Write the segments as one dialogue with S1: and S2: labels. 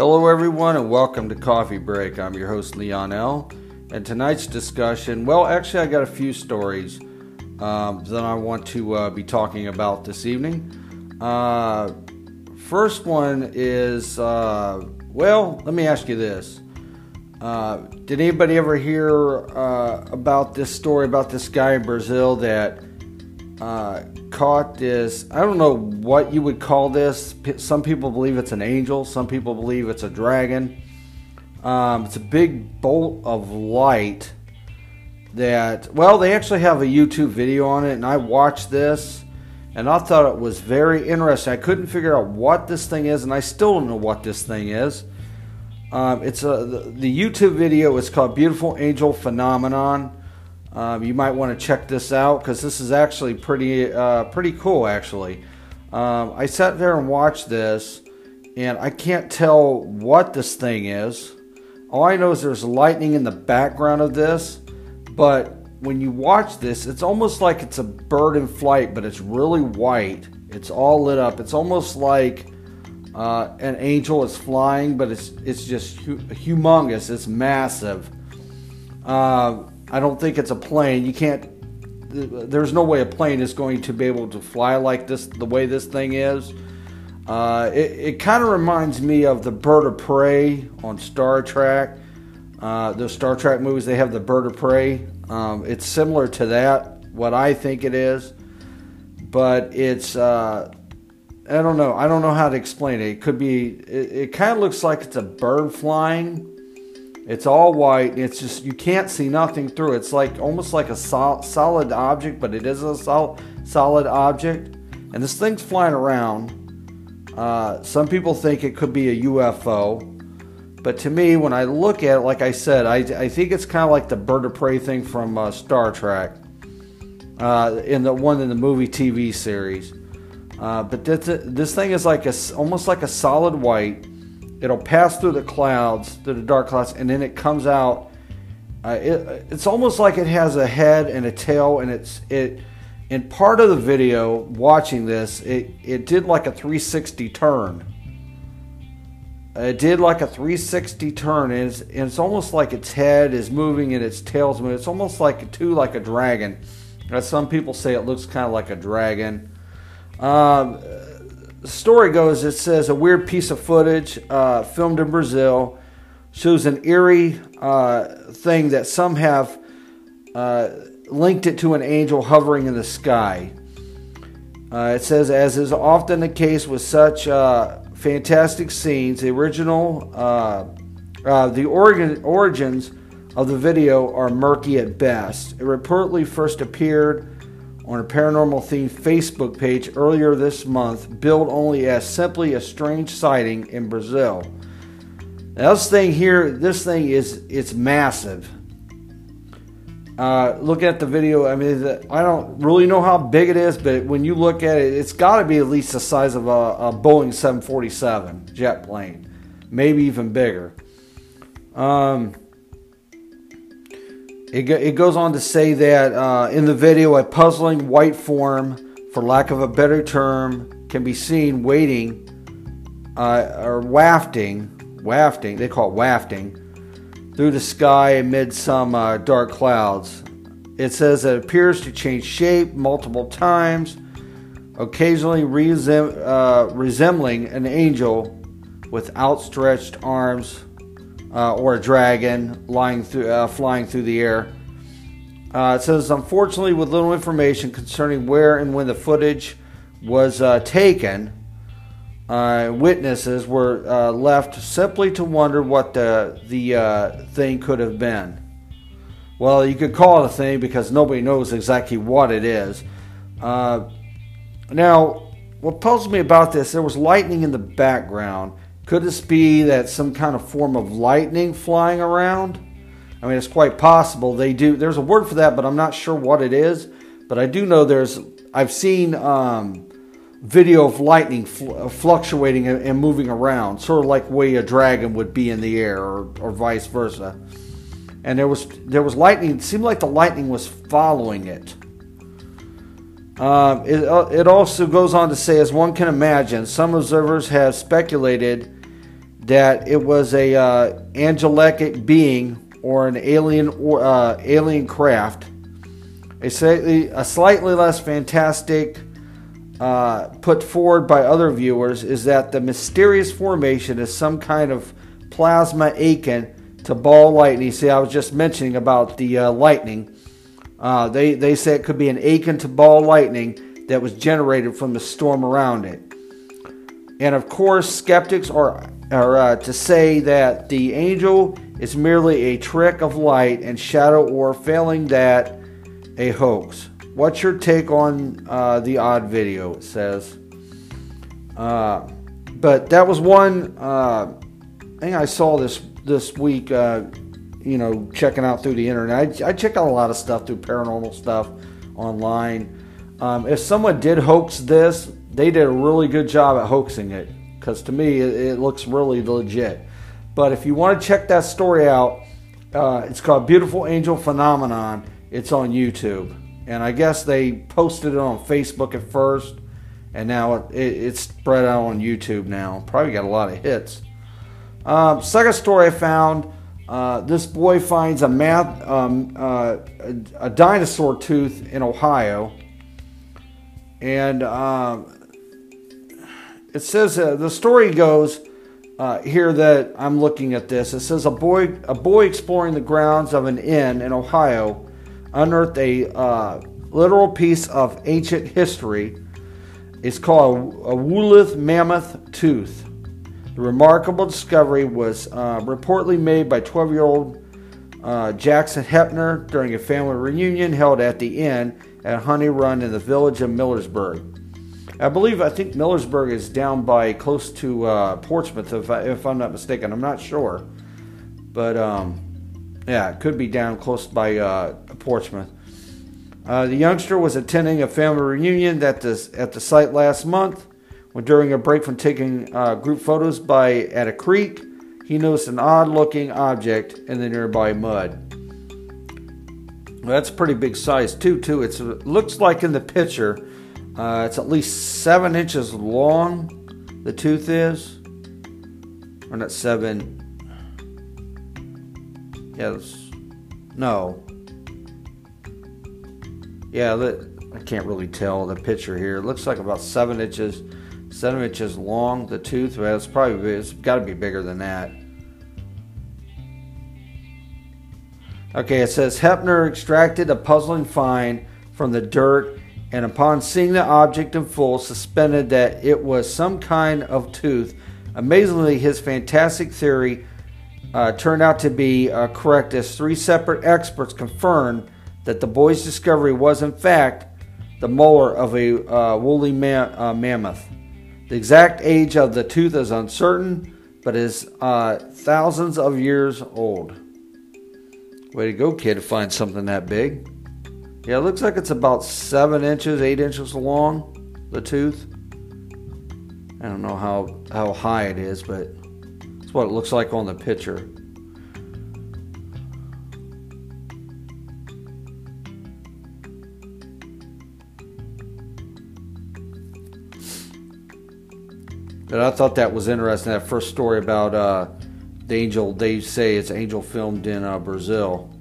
S1: Hello, everyone, and welcome to Coffee Break. I'm your host, Leon L. And tonight's discussion well, actually, I got a few stories um, that I want to uh, be talking about this evening. Uh, first one is uh, well, let me ask you this. Uh, did anybody ever hear uh, about this story about this guy in Brazil that uh, caught this? I don't know what you would call this. Some people believe it's an angel, some people believe it's a dragon. Um, it's a big bolt of light that, well, they actually have a YouTube video on it, and I watched this and I thought it was very interesting. I couldn't figure out what this thing is, and I still don't know what this thing is. Um, it's a the, the, YouTube video is called "Beautiful Angel Phenomenon." Um, you might want to check this out because this is actually pretty uh, pretty cool. Actually, um, I sat there and watched this, and I can't tell what this thing is. All I know is there's lightning in the background of this, but when you watch this, it's almost like it's a bird in flight, but it's really white. It's all lit up. It's almost like uh, an angel is flying, but it's it's just hu- humongous. It's massive. Uh, I don't think it's a plane. You can't. There's no way a plane is going to be able to fly like this. The way this thing is. Uh, it it kind of reminds me of the bird of prey on Star Trek. Uh, the Star Trek movies, they have the bird of prey. Um, it's similar to that, what I think it is, but it's uh, I don't know. I don't know how to explain it. It could be. It, it kind of looks like it's a bird flying. It's all white. It's just you can't see nothing through. It's like almost like a sol- solid object, but it is a sol- solid object. And this thing's flying around. Uh, some people think it could be a UFO, but to me, when I look at it, like I said, I, I think it's kind of like the bird of prey thing from uh, Star Trek, uh, in the one in the movie TV series. Uh, but this, this thing is like a, almost like a solid white. It'll pass through the clouds, through the dark clouds, and then it comes out. Uh, it, it's almost like it has a head and a tail, and it's it. In part of the video, watching this, it it did like a 360 turn. It did like a 360 turn, and it's, and it's almost like its head is moving and its tail's moving. It's almost like too like a dragon. Some people say, it looks kind of like a dragon. Um, the story goes it says a weird piece of footage uh, filmed in Brazil shows an eerie uh, thing that some have uh, linked it to an angel hovering in the sky. Uh, it says, as is often the case with such uh, fantastic scenes, the original, uh, the origin, origins of the video are murky at best. It reportedly first appeared on a paranormal themed Facebook page earlier this month, billed only as simply a strange sighting in Brazil. Now, this thing here, this thing is it's massive. Uh, look at the video. I mean, I don't really know how big it is, but when you look at it, it's got to be at least the size of a, a, Boeing 747 jet plane, maybe even bigger. Um, it, it goes on to say that uh, in the video, a puzzling white form, for lack of a better term, can be seen waiting uh, or wafting, wafting, they call it wafting, through the sky amid some uh, dark clouds. It says it appears to change shape multiple times, occasionally resem- uh, resembling an angel with outstretched arms uh, or a dragon lying through, uh, flying through the air. Uh, it says, unfortunately, with little information concerning where and when the footage was uh, taken, uh, witnesses were uh, left simply to wonder what the, the thing could have been. Well, you could call it a thing because nobody knows exactly what it is. now, what puzzles me about this, there was lightning in the background could this be that some kind of form of lightning flying around? I mean, it's quite possible they do. There's a word for that, but I'm not sure what it is. But I do know there's. I've seen um, video of lightning fl- uh, fluctuating and, and, moving around, sort of like way a dragon would be in the air, or, or vice versa. And there was there was lightning. It seemed like the lightning was following it. Um, it, uh, it also goes on to say, as one can imagine, some observers have speculated that it was a uh, angelic being or an alien or uh, alien craft. A slightly, a slightly less fantastic uh, put forward by other viewers is that the mysterious formation is some kind of plasma akin to ball lightning. See, I was just mentioning about the uh, lightning. Uh, they they say it could be an akin to ball lightning that was generated from the storm around it. And of course, skeptics are are uh, to say that the angel is merely a trick of light and shadow, or failing that, a hoax. What's your take on uh, the odd video? It says. Uh, but that was one uh, thing I saw this this week. Uh, you know, checking out through the internet. I, I, check out a lot of stuff through paranormal stuff online. Um, if someone did hoax this, they did a really good job at hoaxing it because to me it, it, looks really legit. But if you want to check that story out, uh, it's called Beautiful Angel Phenomenon. It's on YouTube, and I guess they posted it on Facebook at first, and now it, it, it's spread out on YouTube now. Probably got a lot of hits. Um, second story I found. Uh, this boy finds a math, um, uh, a, a, dinosaur tooth in Ohio, and um, it says uh, the story goes uh, here that I'm looking at this. It says a boy a boy exploring the grounds of an inn in Ohio unearthed a uh, literal piece of ancient history. It's called a, woolly mammoth tooth. The remarkable discovery was uh, reportedly made by 12 year old uh, Jackson Hepner during a family reunion held at the inn at Honey Run in the village of Millersburg. I believe I think Millersburg is down by close to uh, Portsmouth, if, I, if I'm not mistaken. I'm not sure, but um, yeah, it could be down close by uh, Portsmouth. Uh, the youngster was attending a family reunion at the at the site last month. When during a break from taking uh, group photos by at a creek, he noticed an odd-looking object in the nearby mud. Well, that's a pretty big size too. Too, it looks like in the picture uh, it's at least seven inches long, the tooth is. Or not seven. Yes. No. Yeah, I can't really tell the picture here. It looks like about seven inches, seven inches long. The tooth, well, it's probably it's got to be bigger than that. Okay, it says Hepner extracted a puzzling find from the dirt and upon seeing the object in full, suspended that it was some kind of tooth. Amazingly, his fantastic theory uh, turned out to be uh, correct as three separate experts confirmed that the boy's discovery was, in fact, the molar of a uh, woolly ma- uh, mammoth. The exact age of the tooth is uncertain, but is uh, thousands of years old. Way to go, kid, to find something that big. Yeah, it looks like it's about seven inches, eight inches long, the tooth. I don't know how, how high it is, but it's what it looks like on the picture. But I thought that was interesting. That first story about uh, the angel, they say it's angel filmed in uh, Brazil.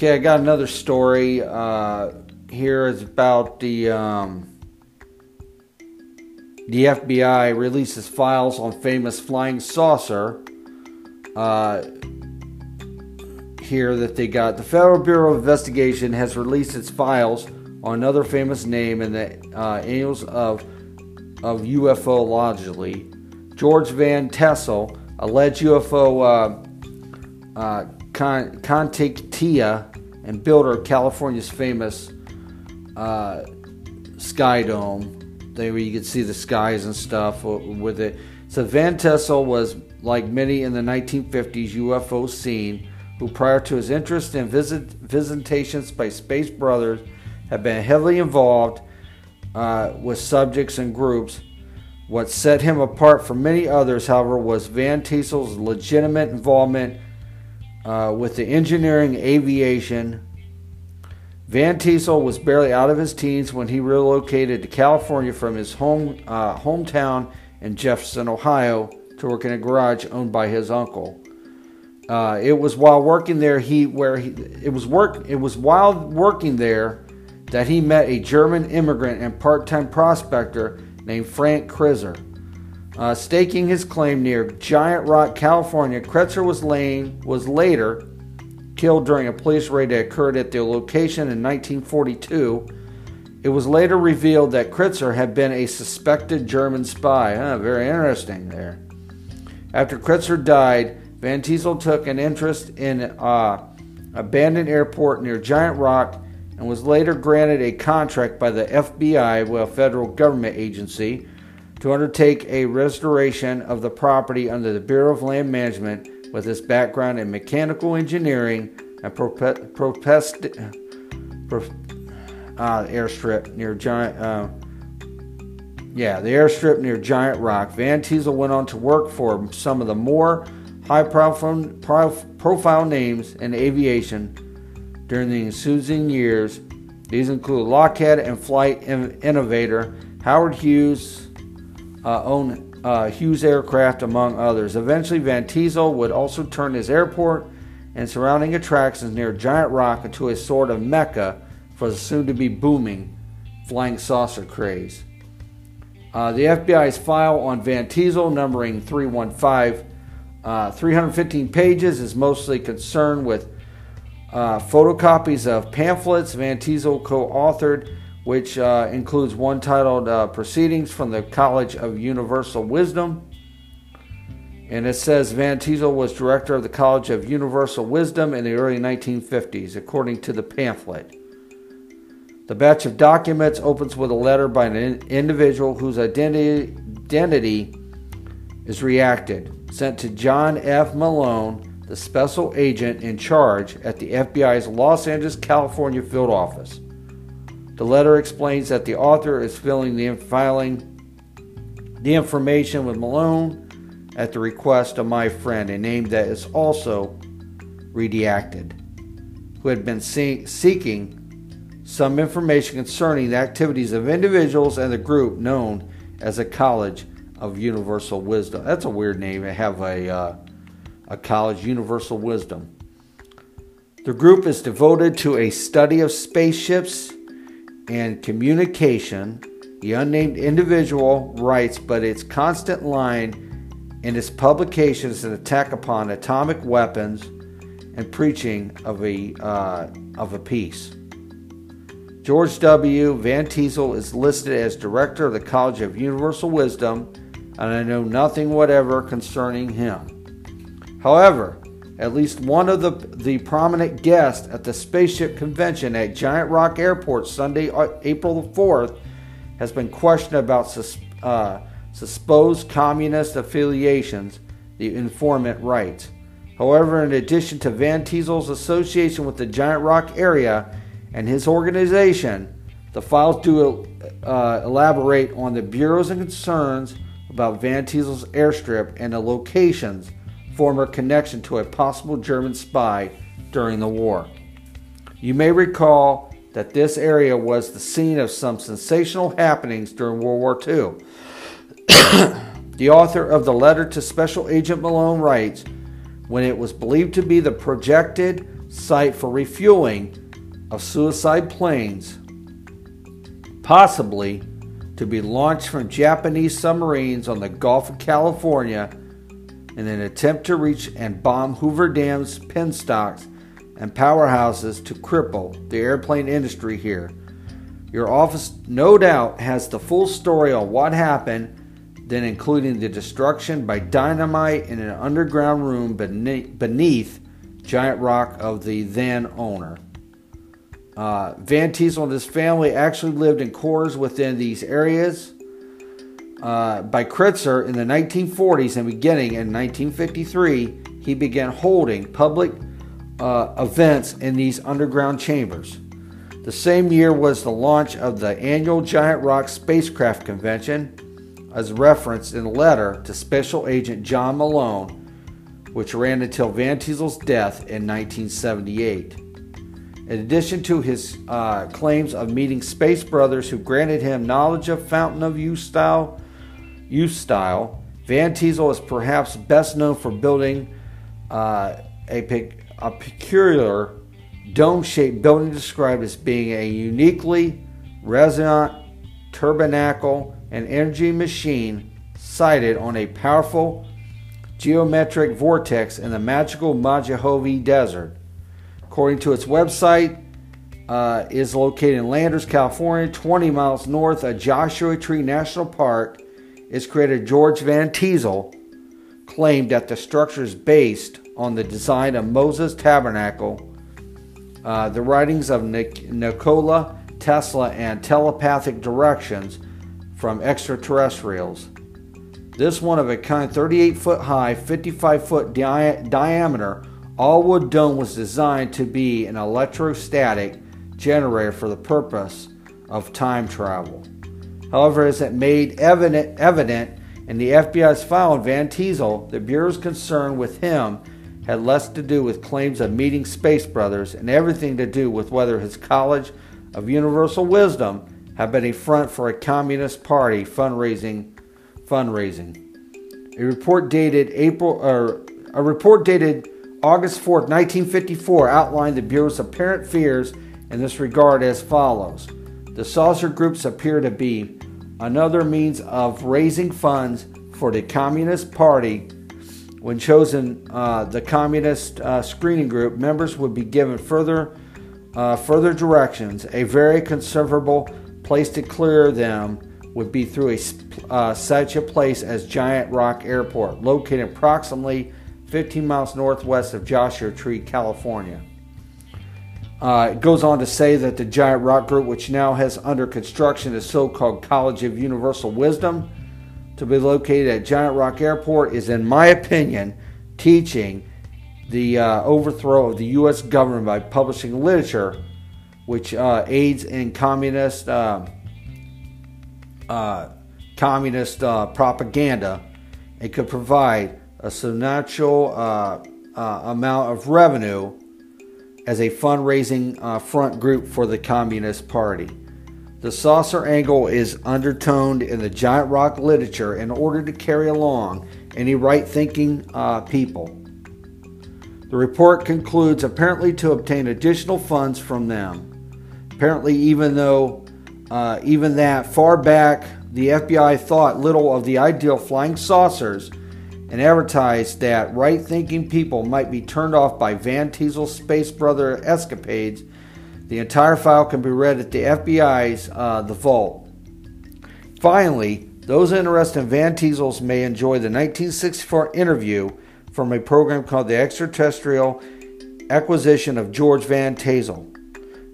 S1: Okay, I got another story uh, here. It's about the um, the FBI releases files on famous flying saucer. Uh, here that they got the Federal Bureau of Investigation has released its files on another famous name in the uh, annals of of ufologically. George Van Tassel, alleged UFO uh, uh, con- contactee and builder of California's famous uh, Sky Dome. There you can see the skies and stuff with it. So Van Tessel was like many in the 1950s UFO scene, who prior to his interest in visit, visitations by space brothers had been heavily involved uh, with subjects and groups. What set him apart from many others, however, was Van Tessel's legitimate involvement uh, with the engineering aviation. Van Teasel was barely out of his teens when he relocated to California from his home uh, hometown in Jefferson, Ohio, to work in a garage owned by his uncle. Uh, it was while working there he where he it was work it was while working there that he met a German immigrant and part-time prospector named Frank Critzer. Uh, staking his claim near Giant Rock, California, Kretzer was, laying, was later killed during a police raid that occurred at the location in 1942. It was later revealed that Critzer had been a suspected German spy. Huh, very interesting there. After Critzer died, Van Teasel took an interest in uh, abandoned airport near Giant Rock and was later granted a contract by the FBI, a federal government agency, to undertake a restoration of the property under the Bureau of Land Management with his background in mechanical engineering and propest, propest, pro, uh, airstrip near Giant. Uh, yeah, the airstrip near Giant Rock. Van Teasel went on to work for some of the more high profile, profile names in aviation during the ensuing years. These include Lockheed and flight innovator Howard Hughes, uh, owned uh, Hughes Aircraft, among others. Eventually, Van Teasel would also turn his airport and surrounding attractions near Giant Rock into a sort of mecca for the soon to be booming flying saucer craze. Uh, the FBI's file on Van Teasel, numbering 315, uh, 315 pages, is mostly concerned with uh, photocopies of pamphlets Van Teasel co authored, which uh, includes one titled uh, Proceedings from the College of Universal Wisdom. And it says Van Teasel was director of the College of Universal Wisdom in the early 1950s, according to the pamphlet. The batch of documents opens with a letter by an individual whose identity, identity is reacted, sent to John F. Malone, the special agent in charge at the FBI's Los Angeles, California field office. The letter explains that the author is filling the filing the information with Malone at the request of my friend, a name that is also redacted, who had been see- seeking some information concerning the activities of individuals and the group known as the College of Universal Wisdom. That's a weird name to have a uh, a college universal wisdom. The group is devoted to a study of spaceships and communication. The unnamed individual writes, but its constant line in its publication is an attack upon atomic weapons and preaching of a, uh, of a peace. George W. Van Teasel is listed as director of the College of Universal Wisdom, and I know nothing whatever concerning him. However, at least one of the, the prominent guests at the spaceship convention at Giant Rock Airport Sunday, uh, April the 4th, has been questioned about sus, uh, supposed communist affiliations, the informant writes. However, in addition to Van Teasel's association with the Giant Rock area and his organization, the files do uh, elaborate on the Bureau's concerns about Van Teasel's airstrip and the locations former connection to a possible German spy during the war. You may recall that this area was the scene of some sensational happenings during World War II. the author of the letter to Special Agent Malone writes when it was believed to be the projected site for refueling of suicide planes, possibly to be launched from Japanese submarines on the Gulf of California in an attempt to reach and bomb Hoover Dam's penstocks and powerhouses to cripple the airplane industry here. Your office, no doubt, has the full story on what happened, then including the destruction by dynamite in an underground room beneath, beneath Giant Rock of the then owner. Uh, Van Teasel and his family actually lived in quarters within these areas uh, by Critzer in the 1940s and beginning in 1953, he began holding public uh, events in these underground chambers. The same year was the launch of the annual Giant Rock Spacecraft Convention, as referenced in a letter to Special Agent John Malone, which ran until Van Teasel's death in 1978. In addition to his uh, claims of meeting space brothers who granted him knowledge of Fountain of Youth style, youth style Van Teasel is perhaps best known for building uh, a, a peculiar dome shaped building described as being a uniquely resonant tabernacle and energy machine sited on a powerful geometric vortex in the magical Mojave Desert. According to its website, uh, is located in Landers, California, 20 miles north of Joshua Tree National Park. Its creator George Van Teasel claimed that the structure is based on the design of Moses' tabernacle, uh, the writings of Nik- Nikola Tesla, and telepathic directions from extraterrestrials. This one of a kind 38 foot high, 55 foot di- diameter all wood dome was designed to be an electrostatic generator for the purpose of time travel. However, as it made evident, evident in the FBI's file on Van Teasel, the Bureau's concern with him had less to do with claims of meeting Space Brothers and everything to do with whether his College of Universal Wisdom had been a front for a Communist Party fundraising. Fundraising. A report dated April, or a report dated August 4, 1954, outlined the Bureau's apparent fears in this regard as follows The saucer groups appear to be another means of raising funds for the Communist Party. When chosen uh, the Communist uh, screening group, members would be given further, uh, further directions. A very conservable place to clear them would be through a, uh, such a place as Giant Rock Airport, located approximately 15 miles northwest of Joshua Tree, California. Uh, it goes on to say that the Giant Rock Group, which now has under construction the so called College of Universal Wisdom, to be located at Giant Rock Airport, is, in my opinion, teaching the uh, overthrow of the U.S. government by publishing literature which uh, aids in communist uh, uh, communist uh, propaganda and could provide a substantial amount of revenue as a fundraising uh, front group for the Communist Party. The saucer angle is undertoned in the giant rock literature in order to carry along any right thinking uh, people. The report concludes apparently to obtain additional funds from them. Apparently, even though, uh, even that far back, the FBI thought little of the ideal flying saucers and advertised that right thinking people might be turned off by Van Teasel's Space Brother escapades. The entire file can be read at the FBI's uh, The Vault. Finally, those interested in Van Teasel's may enjoy the 1964 interview from a program called The Extraterrestrial Acquisition of George Van Tassel,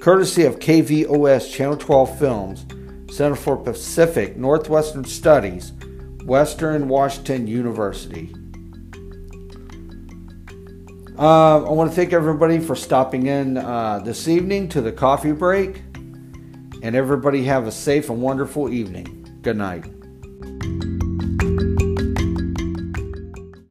S1: courtesy of KVOS Channel 12 Films, Center for Pacific Northwestern Studies, Western Washington University. Uh, I want to thank everybody for stopping in uh, this evening to the coffee break. And everybody have a safe and wonderful evening. Good night.